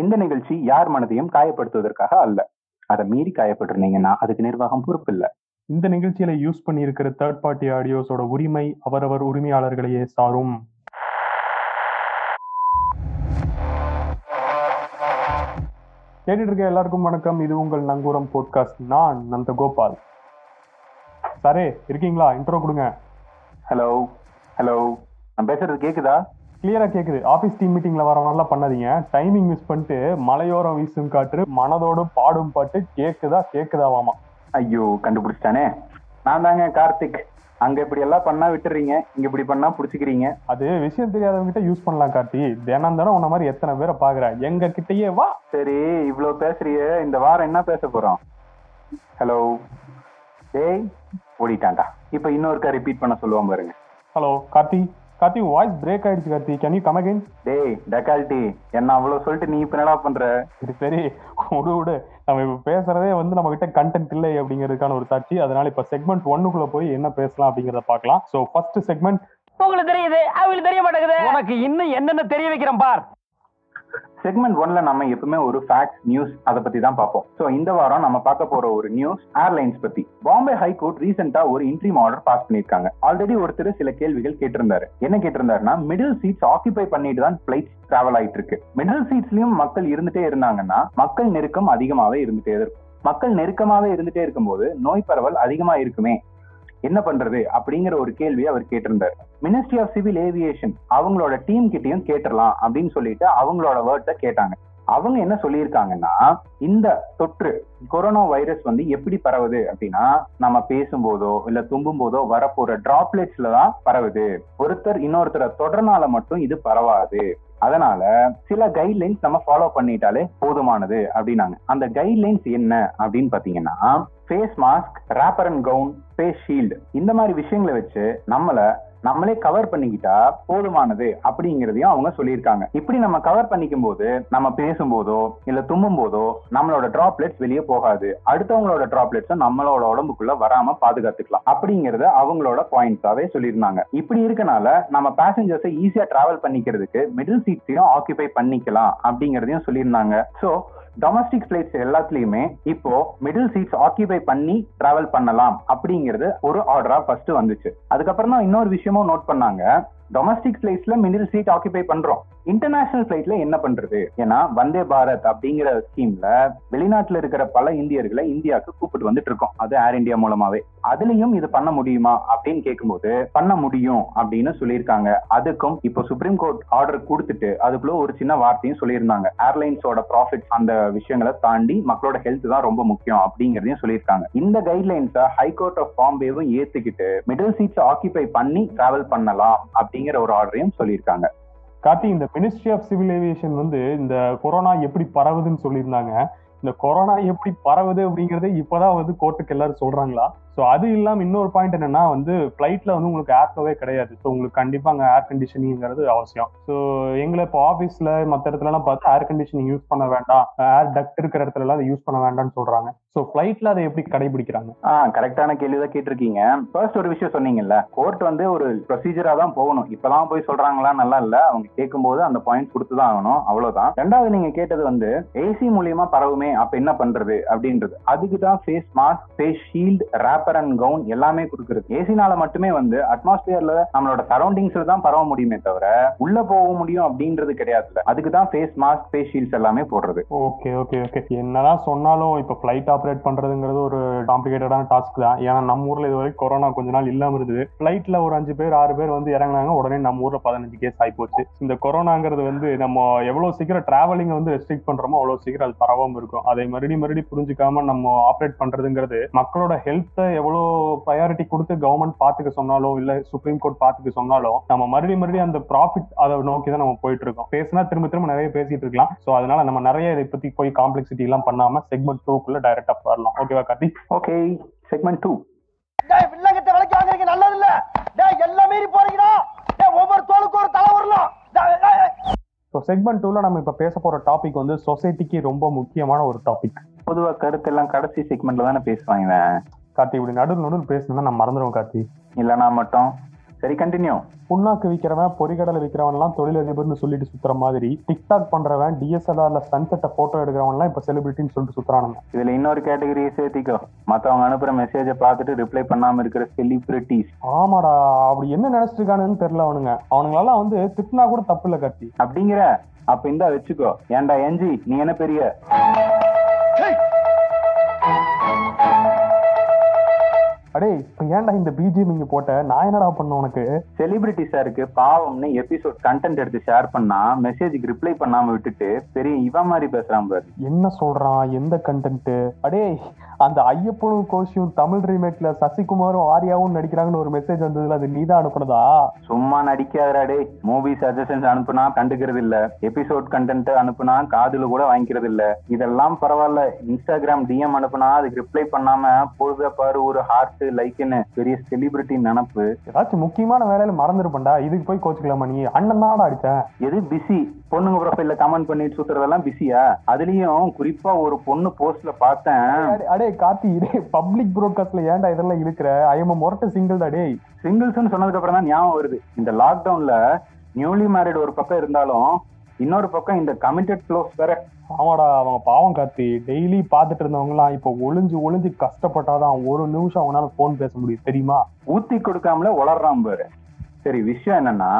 இந்த நிகழ்ச்சி யார் மனதையும் காயப்படுத்துவதற்காக அல்ல. அதை மீறி காயப்பட்டிருந்தீங்கன்னா அதுக்கு நிர்வாகம் பொறுப்பு இல்ல. இந்த நிகழ்ச்சியில யூஸ் பண்ணியிருக்கிற தேர்ட் பார்ட்டி ஆடியோஸோட உரிமை அவரவர் உரிமையாளர்களையே சாரும். கேட்டுட்டு இருக்க எல்லாருக்கும் வணக்கம். இது உங்கள் நங்கூரம் போட்காஸ்ட் நான் நந்த கோபால் சாரே இருக்கீங்களா? இன்ட்ரோ கொடுங்க. ஹலோ ஹலோ நான் பேசுறது கேக்குதா? கிளியரா கேக்குது. ஆபீஸ் டீம் மீட்டிங்ல வரவனெல்லாம் பண்ணாதீங்க. டைமிங் மிஸ் பண்ணிட்டு மலையோரம் வீசும் காற்று மனதோடு பாடும் பாட்டு கேக்குதா கேக்குதாவாமா? ஐயோ கண்டுபிடிச்சிட்டானே. நான் தாங்க கார்த்திக். அங்க இப்படி எல்லாம் பண்ணா விட்டுறீங்க. இங்க இப்படி பண்ணா புடிச்சுக்கிறீங்க. அது விஷயம் தெரியாதவங்க கிட்ட யூஸ் பண்ணலாம் கார்த்தி. தினம் தினம் உன்ன மாதிரி எத்தனை பேரை பாக்குற? எங்க கிட்டயே வா. சரி இவ்வளவு பேசுறியே. இந்த வாரம் என்ன பேச போறோம்? ஹலோ டேய் ஓடிட்டான்டா. இப்ப இன்னொருக்கா ரிப்பீட் பண்ண சொல்லுவான் பாருங்க. Hello Karthi. Karthi voice break ஆயிடுச்சு Karthi. Can you come again டேய் டெக்கால்ட்டி என்ன அவ்வளவு சொல்லிட்டு நீ இப்ப என்னடா பண்ற? சரி சரி. விடு விடு. நம்ம இப்ப பேசுறதே வந்து நம்ம கிட்ட கண்டென்ட் இல்லை அப்படிங்கிறதுக்கான ஒரு சாட்சி. அதனால இப்ப செக்மெண்ட் ஒன்னுக்குள்ள போய் என்ன பேசலாம் அப்படிங்கறத பார்க்கலாம். சோ ஃபர்ஸ்ட் செக்மெண்ட் உங்களுக்கு தெரியுது அவங்களுக்கு தெரிய மாட்டேங்குது. உனக்கு இன்னும் என்னென்ன தெரிய வைக்கிறேன் பார். செக்மெண்ட் ஒன்ல நம்ம எப்பவுமே ஒரு ஃபேக்ட் நியூஸ் அதை பத்தி தான் பார்ப்போம். சோ இந்த வாரம் நம்ம பார்க்க போற ஒரு நியூஸ் ஏர்லைன்ஸ் பத்தி. பாம்பே ஹைகோர்ட் ரீசெண்டா ஒரு இன்ட்ரீம் ஆர்டர் பாஸ் பண்ணிருக்காங்க ஆல்ரெடி ஒருத்தர் சில கேள்விகள் கேட்டிருந்தாரு. என்ன கேட்டிருந்தாருன்னா மிடில் சீட்ஸ் ஆக்கிபை பண்ணிட்டு தான் பிளைட்ஸ் டிராவல் ஆயிட்டு இருக்கு மிடில் சீட்ஸ்லயும் மக்கள் இருந்துட்டே இருந்தாங்கன்னா மக்கள் நெருக்கம் அதிகமாவே இருந்துட்டே இருக்கும். மக்கள் நெருக்கமாவே இருந்துட்டே இருக்கும்போது நோய் பரவல் அதிகமா இருக்குமே. என்ன பண்றது அப்படிங்கிற ஒரு கேள்வியை அவர் கேட்டிருந்தார். மினிஸ்ட்ரி ஆஃப் சிவில் ஏவியேஷன் அவங்களோட டீம் கிட்டயும் கேட்டுடலாம் அப்படின்னு சொல்லிட்டு அவங்களோட வேர்ட்ஸை கேட்டாங்க. அவங்க என்ன சொல்லியிருக்காங்கன்னா இந்த தொற்று கொரோனா வைரஸ் வந்து எப்படி பரவுது அப்படின்னா நம்ம பேசும்போதோ இல்ல தும்பும் போதோ வரப்போற டிராப்லெட்ஸ்ல தான் பரவுது. ஒருத்தர் இன்னொருத்தரை தொடர்னால மட்டும் இது பரவாது. அதனால சில கைட்லைன்ஸ் நம்ம ஃபாலோ பண்ணிட்டாலே போதுமானது அப்படின்னாங்க. அந்த கைட்லைன்ஸ் என்ன அப்படின்னு பாத்தீங்கன்னா face mask wrapper and gown face shield இந்த மாதிரி விஷயங்களை வச்சு நம்மள நம்மளே கவர் பண்ணிக்கிட்டா போதுமானது அப்படிங்கிறதையும் அவங்க சொல்லியிருக்காங்க. இப்படி நம்ம கவர் பண்ணிக்கும் போது நம்ம பேசும்போதோ இல்ல தும்மும் போதோ நம்மளோட டிராப்லெட்ஸ் வெளியே போகாது. அடுத்தவங்களோட டிராப்லெட்ஸும் நம்மளோட உடம்புக்குள்ள வராம பாதுகாத்துக்கலாம். அப்படிங்கறத அவங்களோட பாயிண்ட்ஸாவே சொல்லியிருந்தாங்க. இப்படி இருக்கனால நம்ம பேசஞ்சர்ஸை ஈஸியா டிராவல் பண்ணிக்கிறதுக்கு மிடில் சீட்ஸையும் ஆக்கிபை பண்ணிக்கலாம் அப்படிங்கறதையும் சொல்லியிருந்தாங்க. சோ டொமஸ்டிக் பிளைட்ஸ் எல்லாத்துலயுமே இப்போ மிடில் சீட்ஸ் ஆக்கிபை பண்ணி டிராவல் பண்ணலாம் அப்படிங்கிறது ஒரு ஆர்டரா ஃபர்ஸ்ட் வந்துச்சு. அதுக்கப்புறம் தான் இன்னொரு விஷயமும் நோட் பண்ணாங்க. டொமஸ்டிக் ஃபிளைட்ஸ்ல மிடில் சீட் ஆக்கிபை பண்றோம். இன்டர்நேஷனல் ஃபிளைட்ல என்ன பண்றது? ஏன்னா வந்தே பாரத் அப்படிங்கிற ஸ்கீம்ல வெளிநாட்டுல இருக்கிற பல இந்தியர்களை இந்தியாவுக்கு கூப்பிட்டு வந்துட்டு இருக்கோம் அது ஏர் இந்தியா மூலமாவே. அதுலயும் இது பண்ண முடியுமா? அப்படின்னு கேட்கும்போது பண்ண முடியும் அப்படின்னு சொல்லியிருக்காங்க. அதுக்கும் இப்போ சுப்ரீம் கோர்ட் ஆர்டர் கொடுத்துட்டு அதுக்குள்ள ஒரு சின்ன வார்த்தையும் சொல்லியிருந்தாங்க. ஏர்லைன்ஸோட ப்ராஃபிட் அந்த விஷயங்களை தாண்டி மக்களோட ஹெல்த் தான் ரொம்ப முக்கியம் அப்படிங்கறதையும் சொல்லியிருக்காங்க. இந்த கைட்லைன்ஸை ஹைகோர்ட் ஆஃப் பாம்பேவும் ஏத்துக்கிட்டு மிடில் சீட்ஸ் ஆக்கிபை பண்ணி டிராவல் பண்ணலாம் அப்படிங்கிற ஒரு ஆர்டரையும் சொல்லியிருக்காங்க. கார்த்தி இந்த மினிஸ்ட்ரி ஆஃப் சிவில் ஏவியேஷன் வந்து இந்த கொரோனா எப்படி பரவுதுன்னு சொல்லியிருந்தாங்க. இந்த கொரோனா எப்படி பரவுது அப்படிங்கறத இப்பதான் வந்து கோர்ட்டுக்கு எல்லாரும் சொல்றாங்களா? ஸோ அது இல்லாமல் இன்னொரு பாயிண்ட் என்னன்னா வந்து ஃப்ளைட்டில் வந்து உங்களுக்கு ஏர்ஃப்ளோவே கிடையாது. ஸோ உங்களுக்கு கண்டிப்பாக அங்கே ஏர் கண்டிஷனிங்கிறது அவசியம். ஸோ எங்களை இப்போ ஆஃபீஸில் மற்ற இடத்துலலாம் பார்த்து ஏர் கண்டிஷனிங் யூஸ் பண்ண வேண்டாம். ஏர் டக்ட் இருக்கிற இடத்துலலாம் அதை யூஸ் பண்ண வேண்டாம்னு சொல்றாங்க. ஸோ ஃப்ளைட்டில் அதை எப்படி கடைபிடிக்கிறாங்க? ஆ கரெக்டான கேள்வி தான் கேட்டிருக்கீங்க. ஃபர்ஸ்ட் ஒரு விஷயம் சொன்னீங்கல்ல கோர்ட் வந்து ஒரு ப்ரொசீஜராக தான் போகணும். இப்பெல்லாம் போய் சொல்றாங்களா நல்லா இல்லை. அவங்க கேட்கும்போது அந்த பாயிண்ட் கொடுத்து தான் ஆகணும். அவ்வளோதான் ரெண்டாவது நீங்க கேட்டது வந்து ஏசி மூலியமா பரவுமே அப்போ என்ன பண்றது அப்படின்றது. அதுக்கு தான் face mask face shield wrap wrapper and gown எல்லாமே கொடுக்குறது. ஏசினால மட்டுமே வந்து அட்மாஸ்பியர்ல நம்மளோட சரௌண்டிங்ஸ்ல தான் பரவ முடியுமே தவிர உள்ள போக முடியும் அப்படின்றது கிடையாதுல்ல. அதுக்கு தான் ஃபேஸ் மாஸ்க் ஃபேஸ் ஷீல்ட்ஸ் எல்லாமே போடுறது. ஓகே ஓகே ஓகே என்னதான் சொன்னாலும் இப்போ ஃபிளைட் ஆப்ரேட் பண்றதுங்கிறது ஒரு காம்ப்ளிகேட்டடான டாஸ்க் தான். ஏன்னா நம்ம ஊர்ல இது வரைக்கும் கொரோனா கொஞ்ச நாள் இல்லாம இருந்தது. ஃபிளைட்ல ஒரு அஞ்சு பேர் ஆறு பேர் வந்து இறங்குனாங்க. உடனே நம்ம ஊர்ல பதினஞ்சு கேஸ் ஆகி போச்சு. இந்த கொரோனாங்கிறது வந்து நம்ம எவ்வளவு சீக்கிரம் டிராவலிங் வந்து ரெஸ்ட்ரிக்ட் பண்றோமோ அவ்வளவு சீக்கிரம் அது பரவாம இருக்கும். அதை மறுபடியும் மறுபடியும் புரிஞ்சுக்காம நம்ம ஆப்ரேட் பண்றதுங்கிறது மக்களோட ஹெல்த்தை எவ்வளவு ப்ரையாரிட்டி கொடுத்து கவர்மெண்ட் பாத்துக்க சொன்னாலும் இல்ல சுப்ரீம் கோர்ட் பாத்துக்க சொன்னாலும் நம்ம மறுபடியும் மறுபடியும் அந்த ப்ராஃபிட் அதை நோக்கி தான் நம்ம போயிட்டு இருக்கோம். பேசினா திரும்ப திரும்ப நிறைய பேசிட்டு இருக்கலாம். சோ அதனால நம்ம நிறைய இதை பத்தி போய் காம்ப்ளெக்சிட்டி எல்லாம் பண்ணாம செக்மெண்ட் டூக்குள்ள டைரக்டா வரலாம். ஓகேவா கார்த்தி? ஓகே செக்மெண்ட் டூ டேய் வில்லங்கத்தை விலைக்கு வாங்குறீங்க நல்லது இல்ல. டேய் எல்லாம் மீறி போறீங்கடா. டேய் ஒவ்வொரு தோலுக்கும் ஒரு தலை வரலாம். ஸோ செக்மெண்ட் டூல நம்ம இப்ப பேச போற டாபிக் வந்து சொசைட்டிக்கு ரொம்ப முக்கியமான ஒரு டாபிக் பொதுவா கருத்தெல்லாம் கடைசி செக்மெண்ட்ல தானே பேசுவாங்க. கார்த்தி இப்படி நடுவில் நடுவில் பேசணும்னா நான் மறந்துடுவேன் கார்த்தி. இல்லைன்னா மட்டும். சரி கண்டினியூ புண்ணாக்கு விற்கிறவன் பொறிகடலை விற்கிறவன்லாம் தொழிலதிபர்னு சொல்லிட்டு சுத்துற மாதிரி டிக்டாக் பண்றவன் டிஎஸ்எல்ஆர்ல சன்செட்டை போட்டோ எடுக்கிறவன்லாம் இப்ப செலிபிரிட்டின்னு சொல்லிட்டு சுத்துறானுங்க. இதுல இன்னொரு கேட்டகரியை சேர்த்திக்கோ. மத்தவங்க அனுப்புற மெசேஜை பார்த்துட்டு ரிப்ளை பண்ணாம இருக்கிற செலிபிரிட்டிஸ் ஆமாடா அப்படி என்ன நினைச்சிட்டு இருக்கானுன்னு தெரியல அவனுங்க. அவனுங்களெல்லாம் வந்து திட்டினா கூட தப்பு இல்ல கார்த்தி. அப்படிங்கிற அப்ப இந்தா வச்சுக்கோ. ஏன்டா என்ஜி நீ என்ன பெரிய? அடே இப்ப ஏன்டா இந்த பிஜிஎம் இங்க போட்ட? நான் என்னடா பண்ண உனக்கு? செலிபிரிட்டிஸாருக்கு பாவம்னு எபிசோட் கண்டென்ட் எடுத்து ஷேர் பண்ணா மெசேஜுக்கு ரிப்ளை பண்ணாம விட்டுட்டு பெரிய இவன் மாதிரி பேசுறான் பாரு. என்ன சொல்றான்? எந்த கண்டென்ட் அடே அந்த ஐயப்பனும் கோஷியும் தமிழ் ரீமேக்ல சசிகுமாரும் ஆர்யாவும் நடிக்கிறாங்கன்னு ஒரு மெசேஜ் வந்ததுல அது நீதான் அனுப்புனதா? சும்மா நடிக்காதடா டேய். மூவி சஜஷன்ஸ் அனுப்புனா கண்டுக்கிறது இல்ல. எபிசோட் கண்டென்ட் அனுப்புனா காதுல கூட வாங்கிக்கிறது இல்ல. இதெல்லாம் பரவாயில்ல. இன்ஸ்டாகிராம் டிஎம் அனுப்புனா அதுக்கு ரிப்ளை பண்ணாம பொழுத பாரு ஒரு ஹார்ட் லைக்னு பெரிய செலிபிரிட்டி நினப்பு. ஏதாச்சும் முக்கியமான வேலையில மறந்துருப்பேன்டா. இதுக்கு போய் கோச்சுக்கலாமா நீ? அண்ணன் தானடா அடிச்ச எது பிஸி பொண்ணுங்க ப்ரொஃபைல்ல கமெண்ட் பண்ணிட்டு சுத்துறதெல்லாம் பிஸியா அதுலயும் குறிப்பா ஒரு பொண்ணு போஸ்ட்ல பார்த்தேன். அடே- கார்த்தி இதே பப்ளிக் ப்ரோட்காஸ்ட்ல ஏன்டா இதெல்லாம் இழுக்கிற? ஐஎம் மொரட்ட சிங்கிள் டேய். சிங்கிள்ஸ்னு சொன்னதுக்கு அப்புறம் தான் ஞாபகம் வருது. இந்த லாக்டவுன்ல நியூலி மேரிட் ஒரு பக்கம் இருந்தாலும் இன்னொரு பக்கம் இந்த கமிட்டட் க்ளோஸ் வேற ஆமாடா அவங்க பாவம் கார்த்தி. டெய்லி பார்த்துட்டு இருந்தவங்கலாம் இப்போ ஒளிஞ்சு ஒளிஞ்சு கஷ்டப்பட்டாதான் ஒரு நிமிஷம் அவனால ஃபோன் பேச முடியும் தெரியுமா? ஊத்தி கொடுக்காமல உளறான் பாரு. சரி விஷயம் என்னன்னா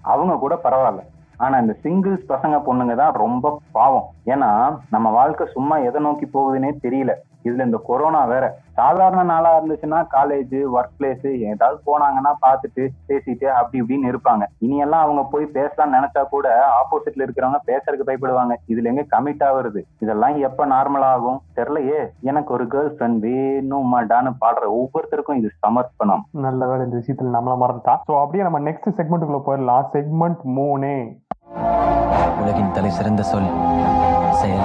அவங்க கூட பரவாயில்ல. ஆனா இந்த சிங்கிள்ஸ் பசங்க பொண்ணுங்க தான் ரொம்ப பாவம். ஏன்னா நம்ம வாழ்க்கை சும்மா எதை நோக்கி போகுதுன்னே தெரியல. இதுல இந்த கொரோனா வேற. சாதாரண நாளா இருந்துச்சுன்னா காலேஜ் ஒர்க் பிளேஸ் ஏதாவது போனாங்கன்னா பார்த்துட்டு பேசிட்டு அப்படி இப்படின்னு இருப்பாங்க. இனி எல்லாம் அவங்க போய் பேசலாம்னு நினைச்சா கூட ஆப்போசிட்ல இருக்கிறவங்க பேசுறதுக்கு பயப்படுவாங்க. இதுல எங்க கமிட் ஆகுறது இதெல்லாம் எப்ப நார்மல் ஆகும்? தெரியலையே. எனக்கு ஒரு கேர்ள் ஃப்ரெண்ட் வேணுமாடான்னு பாடுற ஒவ்வொருத்தருக்கும் இது சமர்ப்பணம். நல்ல வேலை இந்த விஷயத்துல நம்மள மறந்துட்டான் ஸோ அப்படியே நம்ம நெக்ஸ்ட் செக்மெண்ட்டுக்குள்ள போயிடலாம். செக்மெண்ட் மூணே. உலகின் தலை சிறந்த சொல் செயல்.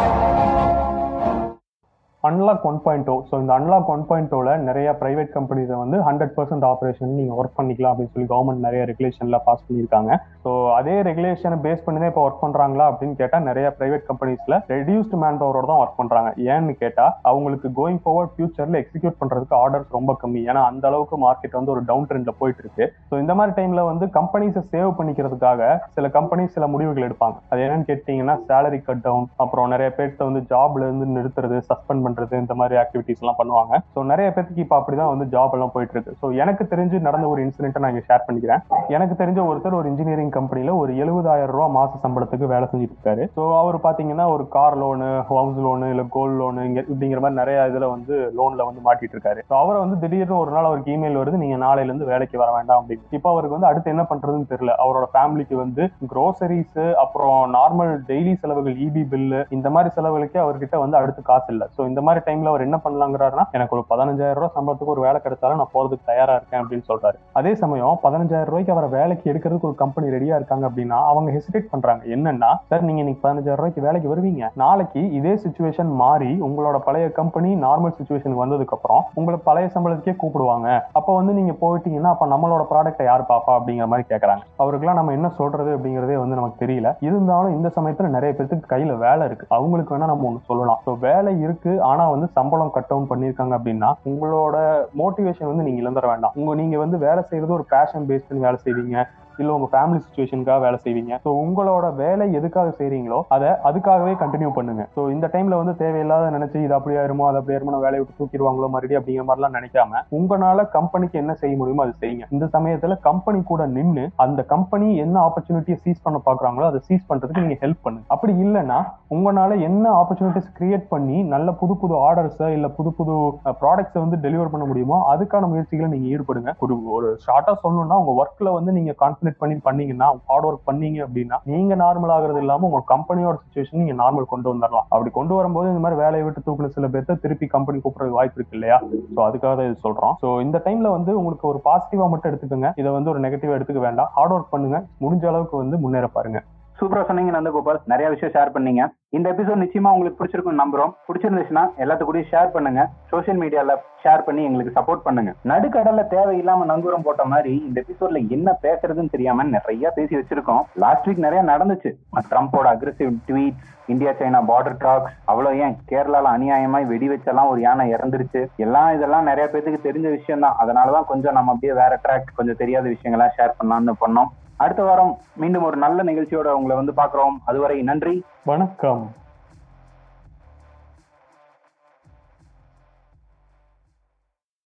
அன்லாக் ஒன் பாயிண்ட் ஸோ இந்த அன்லாக் ஒன் பாயிண்ட் நிறைய பிரைவேட் கம்பெனிஸை வந்து ஹண்ட்ரட் பர்சன்ட் ஆப்ரேஷன் நீங்கள் ஒர்க் பண்ணிக்கலாம் அப்படின்னு சொல்லி கவர்மெண்ட் நிறைய ரெகுலேஷன்ல பாஸ் பண்ணியிருக்காங்க. ஸோ அதே ரெகுலேஷனை பேஸ் பண்ணி தான் இப்போ ஒர்க் பண்ணுறாங்களா அப்படின்னு கேட்டால் நிறைய பிரைவேட் கம்பெனிஸில் ரெடியூஸ்ட் மேன் பவரோட தான் ஒர்க் பண்ணுறாங்க ஏன்னு கேட்டால் அவங்களுக்கு கோயிங் ஃபார்வர்ட் ஃபியூச்சரில் எக்ஸிக்யூட் பண்ணுறதுக்கு ஆர்டர்ஸ் ரொம்ப கம்மி. ஏன்னா அந்த அளவுக்கு மார்க்கெட் வந்து ஒரு டவுன் ட்ரெண்டில் போயிட்டு இருக்கு ஸோ இந்த மாதிரி டைமில் வந்து கம்பெனிஸை சேவ் பண்ணிக்கிறதுக்காக சில கம்பெனிஸ் சில முடிவுகள் எடுப்பாங்க. அது என்னன்னு கேட்டிங்கன்னா சேலரி கட் டவுன் அப்புறம் நிறைய பேர்த்த வந்து ஜாப்ல இருந்து நிறுத்துறது சஸ்பெண்ட் பண்ணுறது பண்றது இந்த மாதிரி ஆக்டிவிட்டிஸ் எல்லாம் பண்ணுவாங்க. ஸோ நிறைய பேருக்கு இப்போ அப்படிதான் வந்து ஜாப் எல்லாம் போயிட்டு இருக்கு ஸோ எனக்கு தெரிஞ்சு நடந்த ஒரு இன்சிடென்ட்டை நான் இங்கே ஷேர் பண்ணிக்கிறேன். எனக்கு தெரிஞ்ச ஒருத்தர் ஒரு இன்ஜினியரிங் கம்பெனியில ஒரு எழுபதாயிரம் ரூபா மாச சம்பளத்துக்கு வேலை செஞ்சுட்டு இருக்காரு. ஸோ அவர் பாத்தீங்கன்னா ஒரு கார் லோனு ஹவுஸ் லோனு இல்ல கோல்டு லோனு இங்க இப்படிங்கிற மாதிரி நிறைய இதுல வந்து லோன்ல வந்து மாட்டிட்டு இருக்காரு. ஸோ அவரை வந்து திடீர்னு ஒரு நாள் அவருக்கு இமெயில் வருது நீங்க நாளையில இருந்து வேலைக்கு வர வேண்டாம் அப்படின்னு. இப்போ அவருக்கு வந்து அடுத்து என்ன பண்றதுன்னு தெரியல. அவரோட ஃபேமிலிக்கு வந்து க்ரோசரிஸ் அப்புறம் நார்மல் டெய்லி செலவுகள் இபி பில்லு இந்த மாதிரி செலவுகளுக்கே அவர்கிட்ட வந்து அடுத்து காசு இல்லை. ஸோ இந்த இந்த மாதிரி டைம்ல அவர் என்ன பண்ணலாங்கிறாருன்னா எனக்கு ஒரு பதினஞ்சாயிரம் ரூபாய் சம்பளத்துக்கு ஒரு வேலை கிடைச்சாலும் நான் போறதுக்கு தயாரா இருக்கேன் அப்படின்னு சொல்றாரு. அதே சமயம் பதினஞ்சாயிரம் ரூபாய்க்கு அவரை வேலைக்கு எடுக்கிறதுக்கு ஒரு கம்பெனி ரெடியா இருக்காங்க அப்படின்னா அவங்க ஹெசிடேட் பண்றாங்க. என்னன்னா சார் நீங்க இன்னைக்கு பதினஞ்சாயிரம் ரூபாய்க்கு வேலைக்கு வருவீங்க. நாளைக்கு இதே சுச்சுவேஷன் மாறி உங்களோட பழைய கம்பெனி நார்மல் சுச்சுவேஷனுக்கு வந்ததுக்கு அப்புறம் உங்களை பழைய சம்பளத்துக்கே கூப்பிடுவாங்க. அப்போ வந்து நீங்க போயிட்டீங்கன்னா அப்ப நம்மளோட ப்ராடக்ட்டை யார் பாப்பா? அப்படிங்கிற மாதிரி கேட்கறாங்க அவருக்குலாம் நம்ம என்ன சொல்றது அப்படிங்கறதே வந்து நமக்கு தெரியல. இருந்தாலும் இந்த சமயத்துல நிறைய பேருக்கு கையில வேலை இருக்கு. அவங்களுக்கு வேணா நம்ம ஒண்ணு சொல்லலாம். ஸோ வேலை இருக்கு ஆனா வந்து சம்பளம் கட் டவுன் பண்ணிருக்காங்க அப்படின்னா உங்களோட மோட்டிவேஷன் வந்து நீங்க இழந்துட வேண்டாம். உங்க நீங்க வந்து வேலை செய்யறது ஒரு பேஷன் பேஸ் பண்ணி வேலை செய்வீங்க. இல்ல உங்க ஃபேமிலி சுச்சுவேஷனுக்காக வேலை செய்வீங்க. ஸோ உங்களோட வேலை எதுக்காக செய்றீங்களோ அதை அதுக்காகவே கண்டினியூ பண்ணுங்க. ஸோ இந்த டைம்ல வந்து தேவையில்லாத நினைச்சு இது அப்படி ஆயிருமோ அது அப்படி ஆயிருமோ வேலையை விட்டு தூக்கிடுவாங்களோ மறுபடியும் அப்படிங்கிற மாதிரிலாம் நினைக்காம உங்களால கம்பெனிக்கு என்ன செய்ய முடியுமோ அது செய்யுங்க. இந்த சமயத்துல கம்பெனி கூட நின்று அந்த கம்பெனி என்ன ஆப்பர்ச்சுனிட்டியை சீஸ் பண்ண பாக்குறாங்களோ அதை சீஸ் பண்றதுக்கு நீங்க ஹெல்ப் பண்ணுங்க. அப்படி இல்லைன்னா உங்களால என்ன ஆப்பர்ச்சுனிட்டிஸ் கிரியேட் பண்ணி நல்ல புது புது ஆர்டர்ஸை இல்ல புது புது ப்ராடக்ட்ஸை வந்து டெலிவர் பண்ண முடியுமோ அதுக்கான முயற்சிகளை நீங்க ஈடுபடுங்க. ஒரு ஒரு ஷார்ட்டா சொல்லணும்னா உங்க ஒர்க்ல வந்து நீங்க கான்சன்ட்ரேட் பண்ணி பண்ணீங்கன்னா ஹார்ட் ஒர்க் பண்ணீங்க அப்படின்னா நீங்க நார்மல் ஆகுறது இல்லாம உங்க கம்பெனியோட சுச்சுவேஷன் நீங்க நார்மல் கொண்டு வந்துடலாம் அப்படி கொண்டு வரும்போது இந்த மாதிரி வேலையை விட்டு தூக்குன சில பேர்த்த திருப்பி கம்பெனி கூப்பிடுறது வாய்ப்பு இருக்கு இல்லையா? ஸோ அதுக்காக தான் இது சொல்றோம். ஸோ இந்த டைம்ல வந்து உங்களுக்கு ஒரு பாசிட்டிவா மட்டும் எடுத்துக்கோங்க. இதை வந்து ஒரு நெகட்டிவா எடுத்துக்க வேண்டாம். ஹார்ட் ஒர்க் பண்ணுங்க. முடிஞ்ச அளவுக்கு வந்து முன்னேற பாருங்க. சூப்பரா சொன்னீங்க நந்தகோபால். நிறைய விஷயம் ஷேர் பண்ணீங்க. இந்த எபிசோட் நிச்சயமா உங்களுக்கு பிடிச்சிருக்கும் நம்புறோம். பிடிச்சிருந்துச்சுன்னா எல்லாத்துக்கூடயும் ஷேர் பண்ணுங்க. சோஷியல் மீடியால ஷேர் பண்ணி எங்களுக்கு சப்போர்ட் பண்ணுங்க. நடுக்கடல்ல தேவையில்லாம நங்கூரம் போட்ட மாதிரி இந்த எபிசோட்ல என்ன பேசுறதுன்னு தெரியாம நிறைய பேசி வச்சிருக்கோம். லாஸ்ட் வீக் நிறைய நடந்துச்சு. ட்ரம்போட aggressive tweet India China border talks அவ்வளோ ஏன்? கேரளால அநியாயமாய் வெடி வச்செல்லாம் ஒரு யானை இறந்துருச்சு. எல்லாம் இதெல்லாம் நிறைய பேத்துக்கு தெரிஞ்ச விஷயம் தான் அதனாலதான் கொஞ்சம் நம்ம அப்படியே வேற ட்ராக் கொஞ்சம் தெரியாத விஷயங்கள்லாம் ஷேர் பண்ணலாம்னு பண்ணோம். அடுத்த வாரம் மீண்டும் ஒரு நல்ல நிகழ்ச்சியோட உங்களை வந்து பாக்குறோம் அதுவரை நன்றி. வணக்கம்.